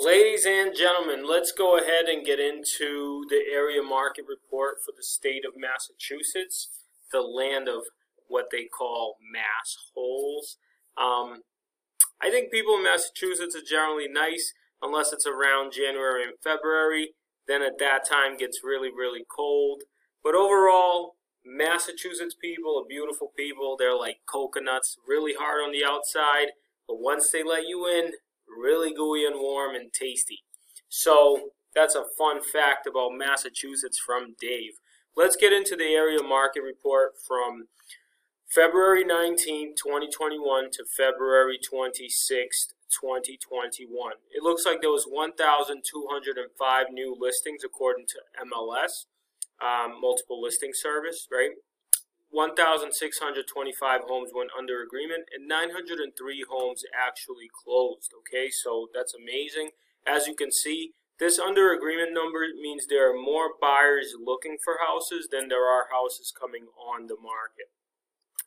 Ladies and gentlemen, let's go ahead and get into the area market report for the state of Massachusetts, the land of what they call mass holes. Um, I think people in Massachusetts are generally nice unless it's around January and February. Then at that time gets really, really cold. But overall, Massachusetts people are beautiful people. They're like coconuts, really hard on the outside, but once they let you in, really gooey and warm and tasty. So that's a fun fact about Massachusetts from Dave. Let's get into the area market report from February 19, 2021 to February 26, 2021. It looks like there was 1,205 new listings according to MLS, um, multiple listing service, right? 1,625 homes went under agreement and 903 homes actually closed. Okay, so that's amazing. As you can see, this under agreement number means there are more buyers looking for houses than there are houses coming on the market.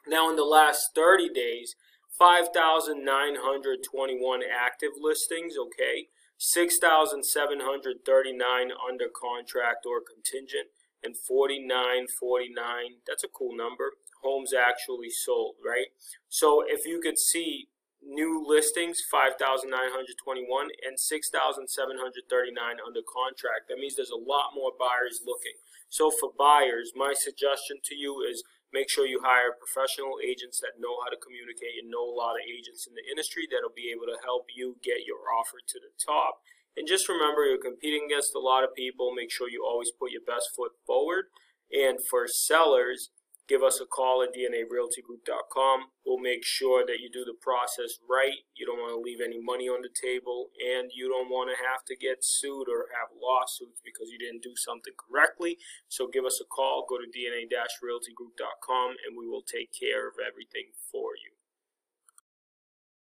Now, in the last 30 days, 5,921 active listings, okay, 6,739 under contract or contingent, and 49, 49. that's a cool number, homes actually sold, right? So if you could see new listings, 5,921 and 6,739 under contract, that means there's a lot more buyers looking. So for buyers, my suggestion to you is Make sure you hire professional agents that know how to communicate and know a lot of agents in the industry that'll be able to help you get your offer to the top. And just remember, you're competing against a lot of people. Make sure you always put your best foot forward. And for sellers, give us a call at dnarealtygroup.com. We'll make sure that you do the process right. You don't want to leave any money on the table, and you don't want to have to get sued or have lawsuits because you didn't do something correctly. So give us a call. Go to dna-realtygroup.com, and we will take care of everything